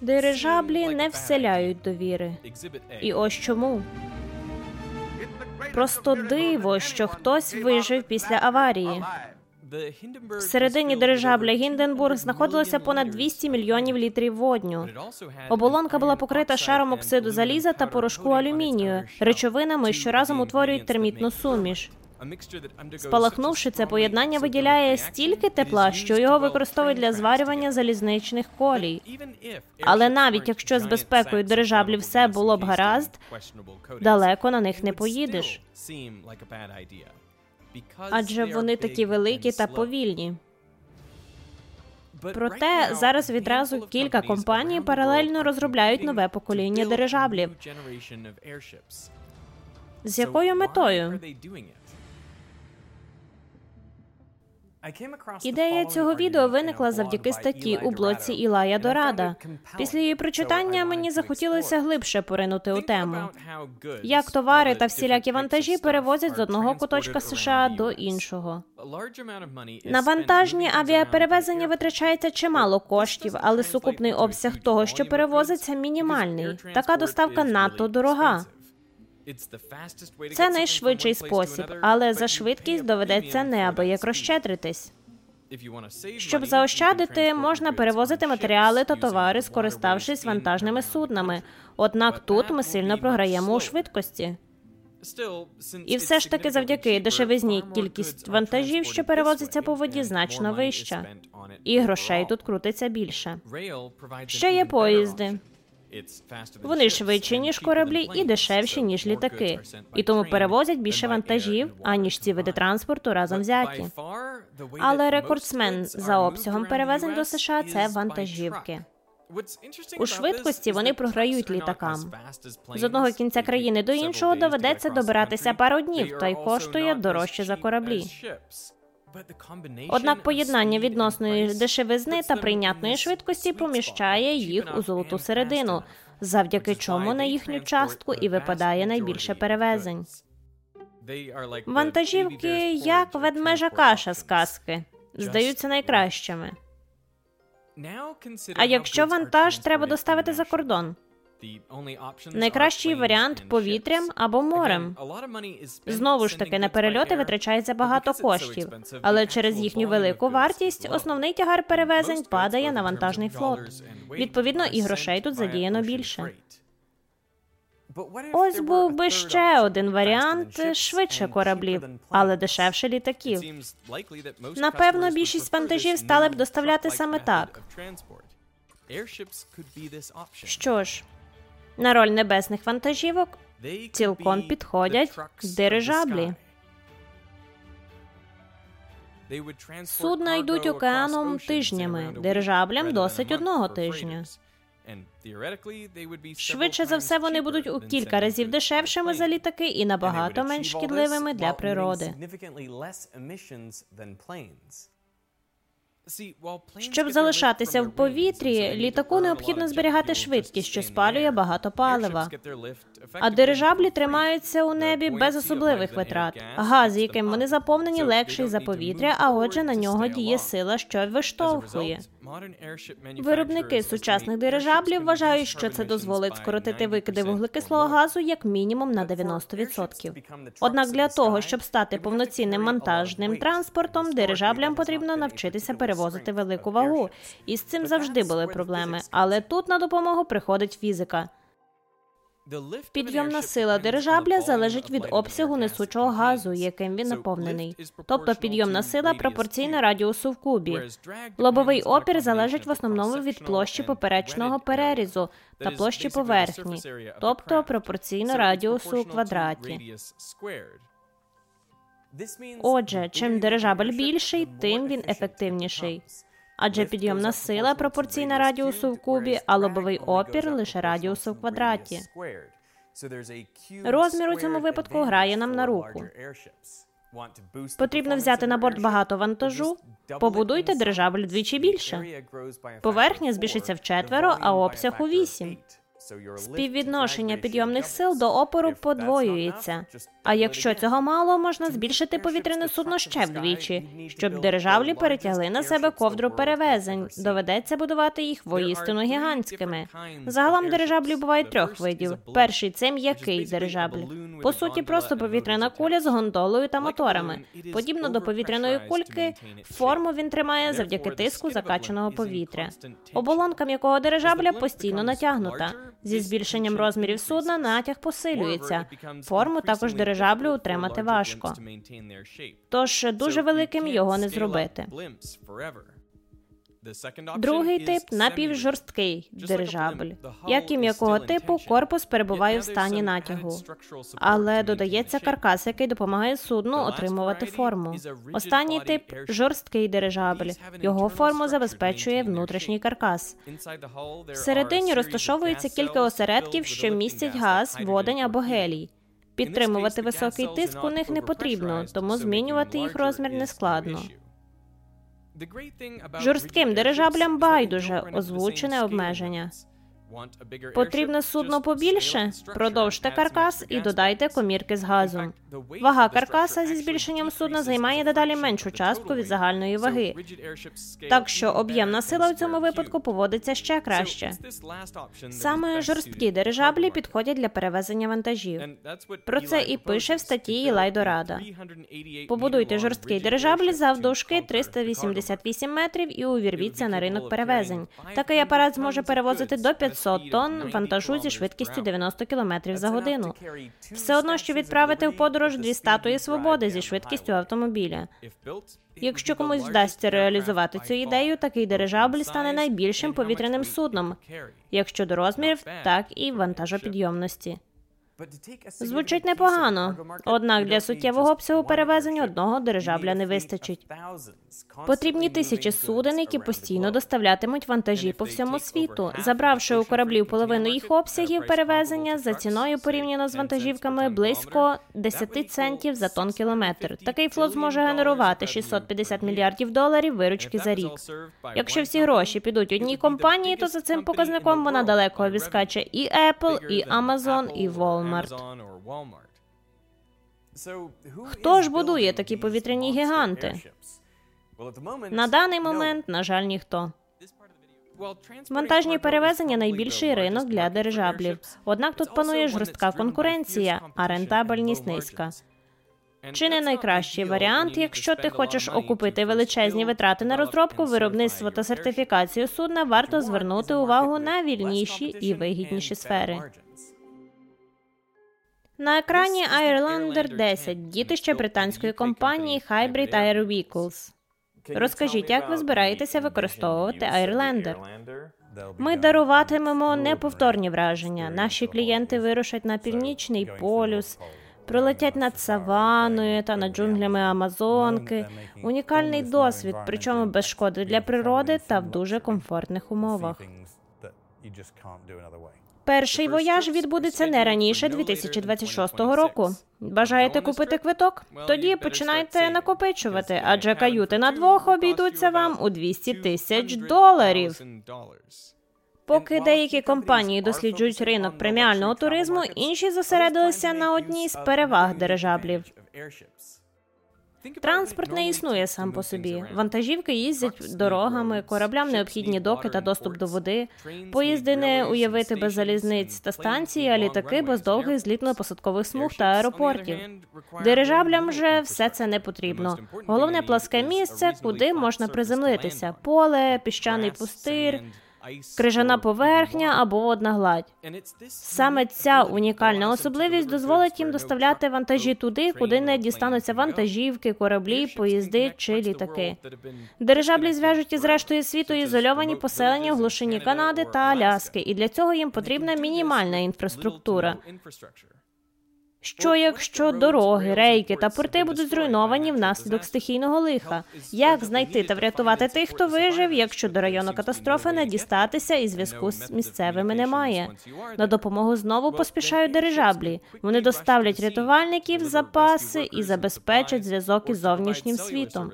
Дирижаблі не вселяють довіри. І ось чому. Просто диво, що хтось вижив після аварії. Всередині дирижабля Гінденбург знаходилося понад 200 мільйонів літрів водню. Оболонка була покрита шаром оксиду заліза та порошку алюмінію, речовинами, що разом утворюють термітну суміш. Спалахнувши це поєднання, виділяє стільки тепла, що його використовують для зварювання залізничних колій. Але навіть якщо з безпекою дирижаблів все було б гаразд, далеко на них не поїдеш. Адже вони такі великі та повільні. Проте зараз відразу кілька компаній паралельно розробляють нове покоління дирижаблів. З якою метою? Ідея цього відео виникла завдяки статті у блоці Ілая Дорада. Після її прочитання мені захотілося глибше поринути у тему. Як товари та всілякі вантажі перевозять з одного куточка США до іншого. На вантажні авіаперевезення витрачається чимало коштів, але сукупний обсяг того, що перевозиться, мінімальний. Така доставка надто дорога. Це найшвидший спосіб, але за швидкість доведеться неабияк розщедритись. Щоб заощадити, можна перевозити матеріали та товари, скориставшись вантажними суднами. Однак тут ми сильно програємо у швидкості. І все ж таки, завдяки дешевизні кількість вантажів, що перевозиться по воді, значно вища. І грошей тут крутиться більше. Ще є поїзди. Вони швидші ніж кораблі і дешевші ніж літаки, і тому перевозять більше вантажів аніж ці види транспорту разом взяті. Але рекордсмен за обсягом перевезень до США це вантажівки. У швидкості вони програють літакам. З одного кінця країни до іншого доведеться добиратися пару днів, та й коштує дорожче за кораблі. Однак поєднання відносної дешевизни та прийнятної швидкості поміщає їх у золоту середину, завдяки чому на їхню частку і випадає найбільше перевезень. Вантажівки, як ведмежа каша з казки, здаються найкращими. А якщо вантаж треба доставити за кордон? Найкращий варіант повітрям або морем. Знову ж таки на перельоти витрачається багато коштів, але через їхню велику вартість основний тягар перевезень падає на вантажний флот. Відповідно, і грошей тут задіяно більше. Ось був би ще один варіант швидше кораблів, але дешевше літаків. Напевно, більшість вантажів стали б доставляти саме так. Що ж, на роль небесних вантажівок цілком підходять дирижаблі. Судна йдуть океаном тижнями, дирижаблям досить одного тижня. Швидше за все, вони будуть у кілька разів дешевшими за літаки і набагато менш шкідливими для природи. Щоб залишатися в повітрі, літаку необхідно зберігати швидкість, що спалює багато палива. А дирижаблі тримаються у небі без особливих витрат. Газ, яким вони заповнені, легший за повітря, а отже, на нього діє сила, що виштовхує. Виробники сучасних дирижаблів вважають, що це дозволить скоротити викиди вуглекислого газу як мінімум на 90%. Однак для того, щоб стати повноцінним монтажним транспортом, дирижаблям потрібно навчитися перевозити велику вагу, і з цим завжди були проблеми. Але тут на допомогу приходить фізика. Підйомна сила дирижабля залежить від обсягу несучого газу, яким він наповнений. Тобто підйомна сила пропорційна радіусу в кубі. Лобовий опір залежить в основному від площі поперечного перерізу та площі поверхні, тобто пропорційно радіусу у квадраті. Отже, чим дирижабель більший, тим він ефективніший адже підйомна сила пропорційна радіусу в кубі, а лобовий опір лише радіусу в квадраті. Розмір у цьому випадку грає нам на руку. Потрібно взяти на борт багато вантажу. Побудуйте дирижабль вдвічі більше. Поверхня збільшиться в четверо, а обсяг у вісім. Співвідношення підйомних сил до опору подвоюється. А якщо цього мало, можна збільшити повітряне судно ще вдвічі, щоб дирижаблі перетягли на себе ковдру перевезень. Доведеться будувати їх воістину гігантськими. Загалом дирижаблі бувають трьох видів. Перший це м'який дирижабль. По суті, просто повітряна куля з гондолою та моторами. Подібно до повітряної кульки, форму він тримає завдяки тиску закачаного повітря. Оболонка м'якого дирижабля постійно натягнута. Зі збільшенням розмірів судна натяг посилюється. Форму також дирижаблю утримати важко. Тож дуже великим його не зробити. Другий тип напівжорсткий дирижабль, як і м'якого типу, корпус перебуває в стані натягу, але додається каркас, який допомагає судну отримувати форму. Останній тип жорсткий дирижабль. Його форму забезпечує внутрішній каркас. Всередині розташовується кілька осередків, що містять газ, водень або гелій. Підтримувати високий тиск у них не потрібно, тому змінювати їх розмір не складно. Жорстким дирижаблям байдуже озвучене обмеження. Потрібне судно побільше. Продовжте каркас і додайте комірки з газом. Вага каркаса зі збільшенням судна займає дедалі меншу частку від загальної ваги. Так що об'ємна сила в цьому випадку поводиться ще краще. Саме жорсткі дирижаблі підходять для перевезення вантажів. Про це і пише в статті Ілай Дорада. Побудуйте жорсткий дирижабль завдовжки 388 метрів і увірвіться на ринок перевезень. Такий апарат зможе перевозити до 500 тонн вантажу зі швидкістю 90 км за годину. Все одно, що відправити в подорож дві статуї свободи зі швидкістю автомобіля. Якщо комусь вдасться реалізувати цю ідею, такий дирижабль стане найбільшим повітряним судном, якщо до розмірів, так і вантажопідйомності. Звучить непогано, однак для суттєвого обсягу перевезень одного дирижабля не вистачить. Потрібні тисячі суден, які постійно доставлятимуть вантажі по всьому світу, забравши у кораблів половину їх обсягів перевезення за ціною порівняно з вантажівками близько 10 центів за тон кілометр. Такий флот зможе генерувати 650 мільярдів доларів виручки за рік. Якщо всі гроші підуть одній компанії, то за цим показником вона далеко обіскаче і Apple, і Amazon, і Walmart. Хто ж будує такі повітряні гіганти? На даний момент, на жаль, ніхто. Вантажні перевезення найбільший ринок для дирижаблів. Однак тут панує жорстка конкуренція, а рентабельність низька. Чи не найкращий варіант, якщо ти хочеш окупити величезні витрати на розробку, виробництво та сертифікацію судна, варто звернути увагу на вільніші і вигідніші сфери. На екрані Airlander 10 дітище британської компанії Hybrid Air Vehicles. Розкажіть, як ви збираєтеся використовувати Airlander? Ми даруватимемо неповторні враження. Наші клієнти вирушать на північний полюс, пролетять над саваною та над джунглями Амазонки. Унікальний досвід, причому без шкоди для природи та в дуже комфортних умовах. Перший вояж відбудеться не раніше 2026 року. Бажаєте купити квиток? Тоді починайте накопичувати, адже каюти на двох обійдуться вам у 200 тисяч доларів. Поки деякі компанії досліджують ринок преміального туризму, інші зосередилися на одній з переваг дирижаблів. Транспорт не існує сам по собі. Вантажівки їздять дорогами, кораблям необхідні доки та доступ до води. Поїзди не уявити без залізниць та станції, а літаки без довгих злітно-посадкових смуг та аеропортів. Дирижаблям же все це не потрібно. Головне пласке місце, куди можна приземлитися: поле, піщаний пустир крижана поверхня або водна гладь. Саме ця унікальна особливість дозволить їм доставляти вантажі туди, куди не дістануться вантажівки, кораблі, поїзди чи літаки. Дирижаблі зв'яжуть із рештою світу ізольовані поселення в глушині Канади та Аляски, і для цього їм потрібна мінімальна інфраструктура. Що якщо дороги, рейки та порти будуть зруйновані внаслідок стихійного лиха? Як знайти та врятувати тих, хто вижив, якщо до району катастрофи не дістатися і зв'язку з місцевими немає? На допомогу знову поспішають дирижаблі. Вони доставлять рятувальників, запаси і забезпечать зв'язок із зовнішнім світом.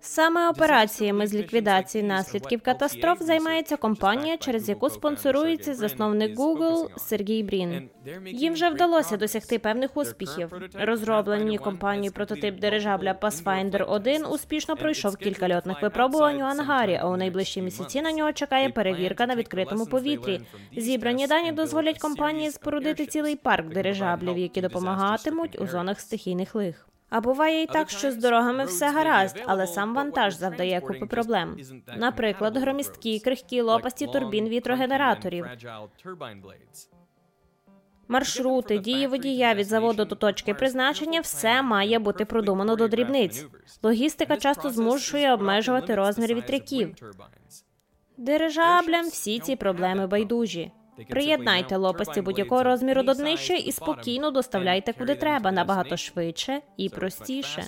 Саме операціями з ліквідації наслідків катастроф займається компанія, через яку спонсорується засновник Google Сергій Брін. Їм вже вдалося досягти певних успіхів. Розроблені компанією прототип дирижабля Pathfinder 1 успішно пройшов кілька льотних випробувань у ангарі. А у найближчі місяці на нього чекає перевірка на відкритому повітрі. Зібрані дані дозволять компанії спорудити цілий парк дирижаблів, які допомагатимуть у зонах стихійних лих. А буває і так, що з дорогами все гаразд, але сам вантаж завдає купи проблем. Наприклад, громісткі, крихкі лопасті турбін вітрогенераторів. Маршрути, дії водія від заводу до точки призначення все має бути продумано до дрібниць. Логістика часто змушує обмежувати розмір вітряків. Дирижаблям всі ці проблеми байдужі. Приєднайте лопасті будь-якого розміру до днища і спокійно доставляйте куди треба набагато швидше і простіше.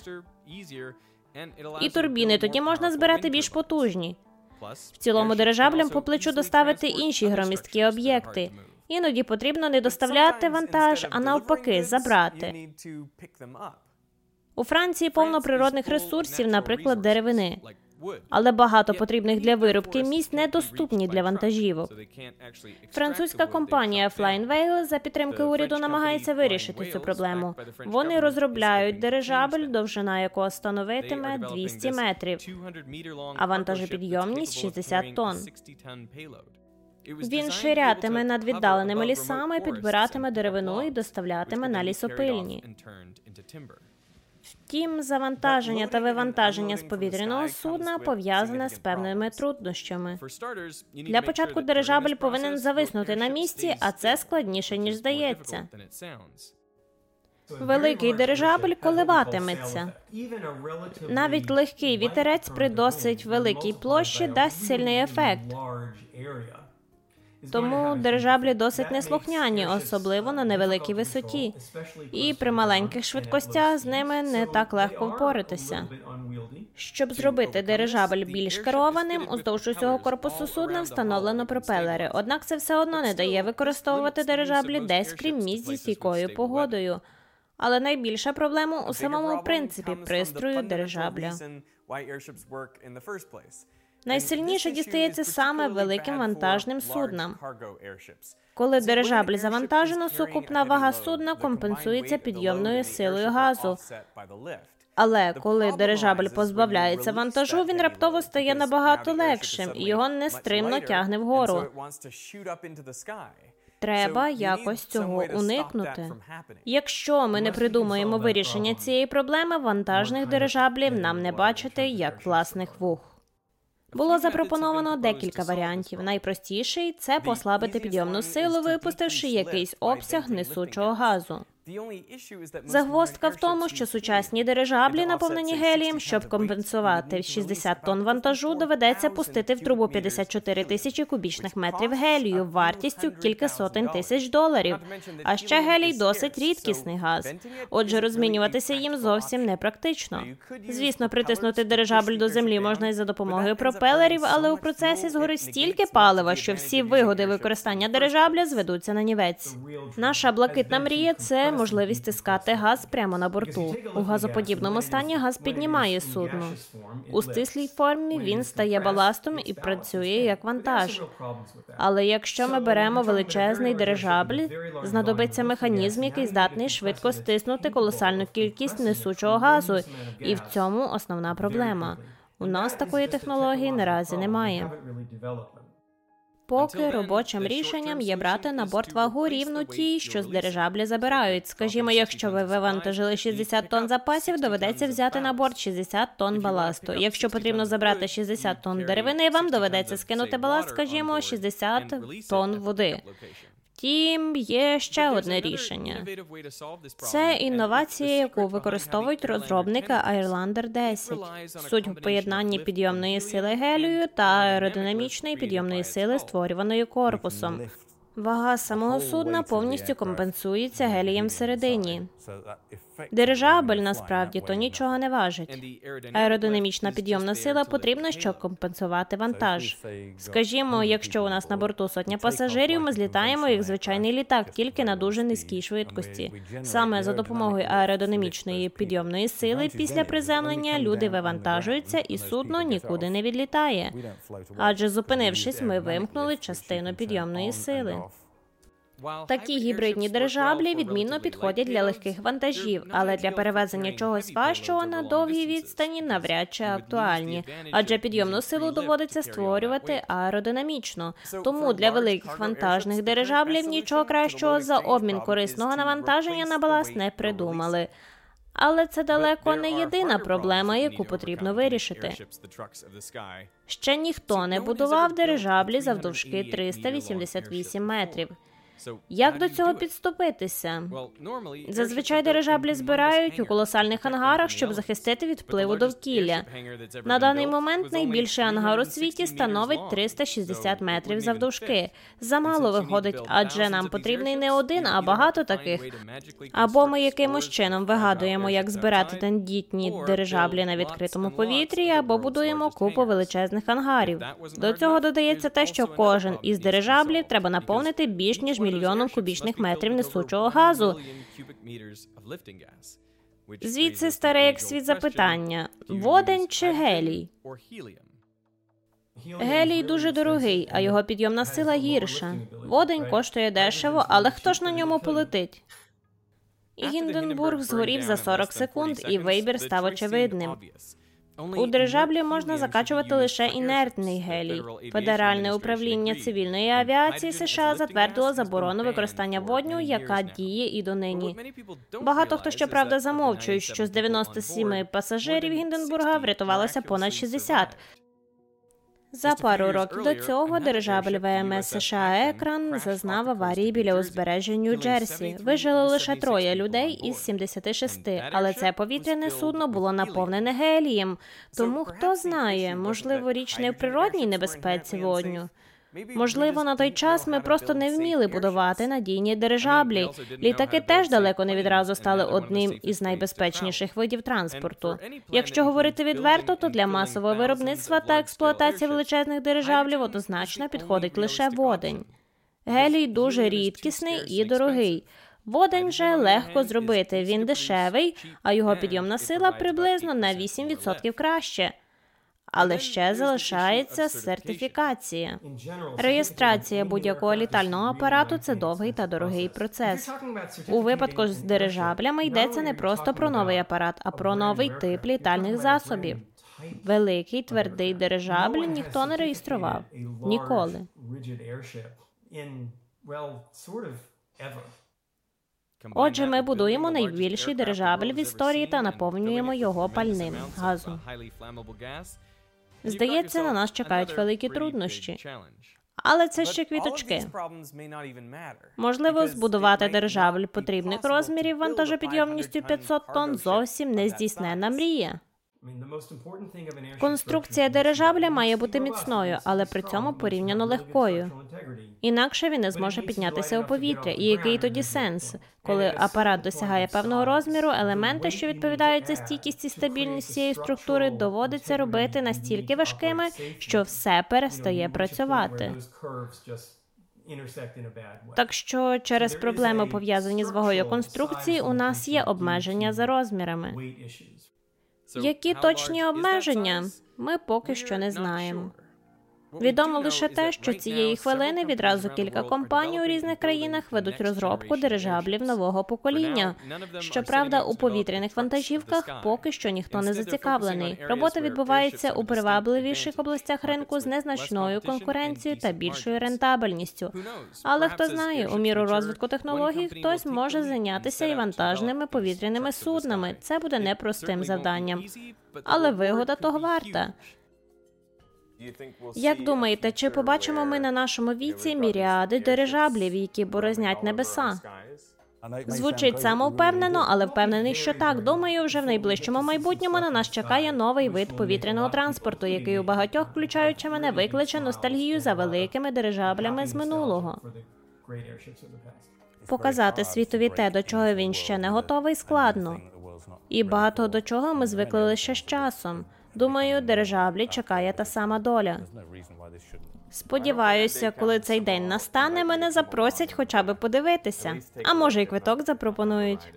І турбіни тоді можна збирати більш потужні. В цілому дирижаблям по плечу доставити інші громісткі об'єкти. Іноді потрібно не доставляти вантаж, а навпаки, забрати. У Франції повно природних ресурсів, наприклад, деревини але багато потрібних для виробки місць недоступні для вантажівок. Французька компанія Flying за підтримки уряду намагається вирішити цю проблему. Вони розробляють дирижабель, довжина якого становитиме 200 метрів, а вантажопідйомність 60 тонн. Він ширятиме над віддаленими лісами, підбиратиме деревину і доставлятиме на лісопильні. Втім, завантаження та вивантаження з повітряного судна пов'язане з певними труднощами. Для початку дирижабель повинен зависнути на місці, а це складніше ніж здається. Великий дирижабель коливатиметься. Навіть легкий вітерець при досить великій площі дасть сильний ефект. Тому дирижаблі досить неслухняні, особливо на невеликій висоті. І при маленьких швидкостях з ними не так легко впоратися. Щоб зробити дирижабль більш керованим, уздовж усього корпусу судна встановлено пропелери. Однак це все одно не дає використовувати дирижаблі десь крім місць зі стійкою погодою. Але найбільша проблема у самому принципі пристрою дирижабля. Найсильніше дістається саме великим вантажним суднам. Коли дирижабль завантажено, сукупна вага судна компенсується підйомною силою газу. Але коли дирижабль позбавляється вантажу, він раптово стає набагато легшим і його нестримно тягне вгору. Треба якось цього уникнути. Якщо ми не придумаємо вирішення цієї проблеми, вантажних дирижаблів нам не бачити як власних вух. Було запропоновано декілька варіантів. Найпростіший це послабити підйомну силу, випустивши якийсь обсяг несучого газу. Загвоздка в тому, що сучасні дирижаблі, наповнені гелієм, щоб компенсувати 60 тонн вантажу, доведеться пустити в трубу 54 тисячі кубічних метрів гелію вартістю кілька сотень тисяч доларів. А ще гелій досить рідкісний газ. Отже, розмінюватися їм зовсім не практично. Звісно, притиснути дирижабль до землі можна і за допомогою пропелерів, але у процесі згорить стільки палива, що всі вигоди використання дирижабля зведуться на нівець. Наша блакитна мрія це можливість тискати газ прямо на борту. У газоподібному стані газ піднімає судно. У стислій формі він стає баластом і працює як вантаж. Але якщо ми беремо величезний дирижабль, знадобиться механізм, який здатний швидко стиснути колосальну кількість несучого газу, і в цьому основна проблема. У нас такої технології наразі немає. Поки робочим рішенням є брати на борт вагу рівну тій, що з дирижаблі забирають. Скажімо, якщо ви вивантажили 60 тонн запасів, доведеться взяти на борт 60 тонн баласту. Якщо потрібно забрати 60 тонн деревини, вам доведеться скинути баласт, скажімо, 60 тонн води. Втім, є ще одне рішення. Це інновація, яку використовують розробники Airlander 10. Суть в поєднанні підйомної сили гелію та аеродинамічної підйомної сили, створюваної корпусом. Вага самого судна повністю компенсується гелієм всередині. Дирижабель насправді то нічого не важить. Аеродинамічна підйомна сила потрібна, щоб компенсувати вантаж. Скажімо, якщо у нас на борту сотня пасажирів, ми злітаємо як звичайний літак, тільки на дуже низькій швидкості. Саме за допомогою аеродинамічної підйомної сили після приземлення люди вивантажуються, і судно нікуди не відлітає. Адже зупинившись, ми вимкнули частину підйомної сили. Такі гібридні дирижаблі відмінно підходять для легких вантажів, але для перевезення чогось важчого на довгій відстані навряд чи актуальні, адже підйомну силу доводиться створювати аеродинамічно. Тому для великих вантажних дирижаблів нічого кращого за обмін корисного навантаження на баласт не придумали. Але це далеко не єдина проблема, яку потрібно вирішити. Ще ніхто не будував дирижаблі завдовжки 388 метрів. Як до цього підступитися? Зазвичай дирижаблі збирають у колосальних ангарах, щоб захистити від впливу довкілля. На даний момент найбільший ангар у світі становить 360 метрів завдовжки. Замало виходить, адже нам потрібний не один, а багато таких. Або ми якимось чином вигадуємо, як збирати тендітні дирижаблі на відкритому повітрі, або будуємо купу величезних ангарів. До цього додається те, що кожен із дирижаблів треба наповнити більш ніж мільйоном кубічних метрів несучого газу. Звідси старе як світ запитання: водень чи гелій? Гелій дуже дорогий, а його підйомна сила гірша. Водень коштує дешево, але хто ж на ньому полетить? І Гінденбург згорів за 40 секунд, і вибір став очевидним. У дирижаблі можна закачувати лише інертний гелій. Федеральне управління цивільної авіації США затвердило заборону використання водню, яка діє і донині. Багато хто щоправда замовчують, що з 97 пасажирів Гінденбурга врятувалося понад 60. За пару років до цього дирижабель ВМС США Екран зазнав аварії біля узбережжя Нью-Джерсі. Вижило лише троє людей із 76, але це повітряне судно було наповнене гелієм. Тому хто знає, можливо, річ не в природній небезпеці водню. Можливо, на той час ми просто не вміли будувати надійні дирижаблі. Літаки теж далеко не відразу стали одним із найбезпечніших видів транспорту. Якщо говорити відверто, то для масового виробництва та експлуатації величезних дирижаблів однозначно підходить лише водень. Гелій дуже рідкісний і дорогий. Водень же легко зробити. Він дешевий, а його підйомна сила приблизно на 8% краще. Але ще залишається сертифікація. Реєстрація будь-якого літального апарату це довгий та дорогий процес. У випадку з дирижаблями йдеться не просто про новий апарат, а про новий тип літальних засобів. Великий твердий дирижабль ніхто не реєстрував ніколи. Отже, ми будуємо найбільший дирижабль в історії та наповнюємо його пальним газом. Здається, на нас чекають великі труднощі. Але це ще квіточки. Можливо, збудувати державль потрібних розмірів вантажопідйомністю 500 тонн зовсім не здійснена мрія. Конструкція дирижабля має бути міцною, але при цьому порівняно легкою. Інакше він не зможе піднятися у повітря. І який тоді сенс, коли апарат досягає певного розміру, елементи, що відповідають за стійкість і стабільність цієї структури, доводиться робити настільки важкими, що все перестає працювати. Так що через проблеми пов'язані з вагою конструкції, у нас є обмеження за розмірами. Які точні обмеження? Ми поки що не знаємо. Відомо лише те, що цієї хвилини відразу кілька компаній у різних країнах ведуть розробку дирижаблів нового покоління. Щоправда, у повітряних вантажівках поки що ніхто не зацікавлений. Робота відбувається у привабливіших областях ринку з незначною конкуренцією та більшою рентабельністю. Але хто знає, у міру розвитку технологій хтось може зайнятися і вантажними повітряними суднами. Це буде непростим завданням, але вигода того варта. Як думаєте, чи побачимо ми на нашому віці міріади дирижаблів, які борознять небеса? Звучить самовпевнено, але впевнений, що так. Думаю, вже в найближчому майбутньому на нас чекає новий вид повітряного транспорту, який у багатьох, включаючи мене, викличе ностальгію за великими дирижаблями з минулого. Показати світові те, до чого він ще не готовий, складно. І багато до чого ми звикли лише з часом. Думаю, державлі чекає та сама доля. Сподіваюся, коли цей день настане, мене запросять хоча б подивитися. А може, і квиток запропонують.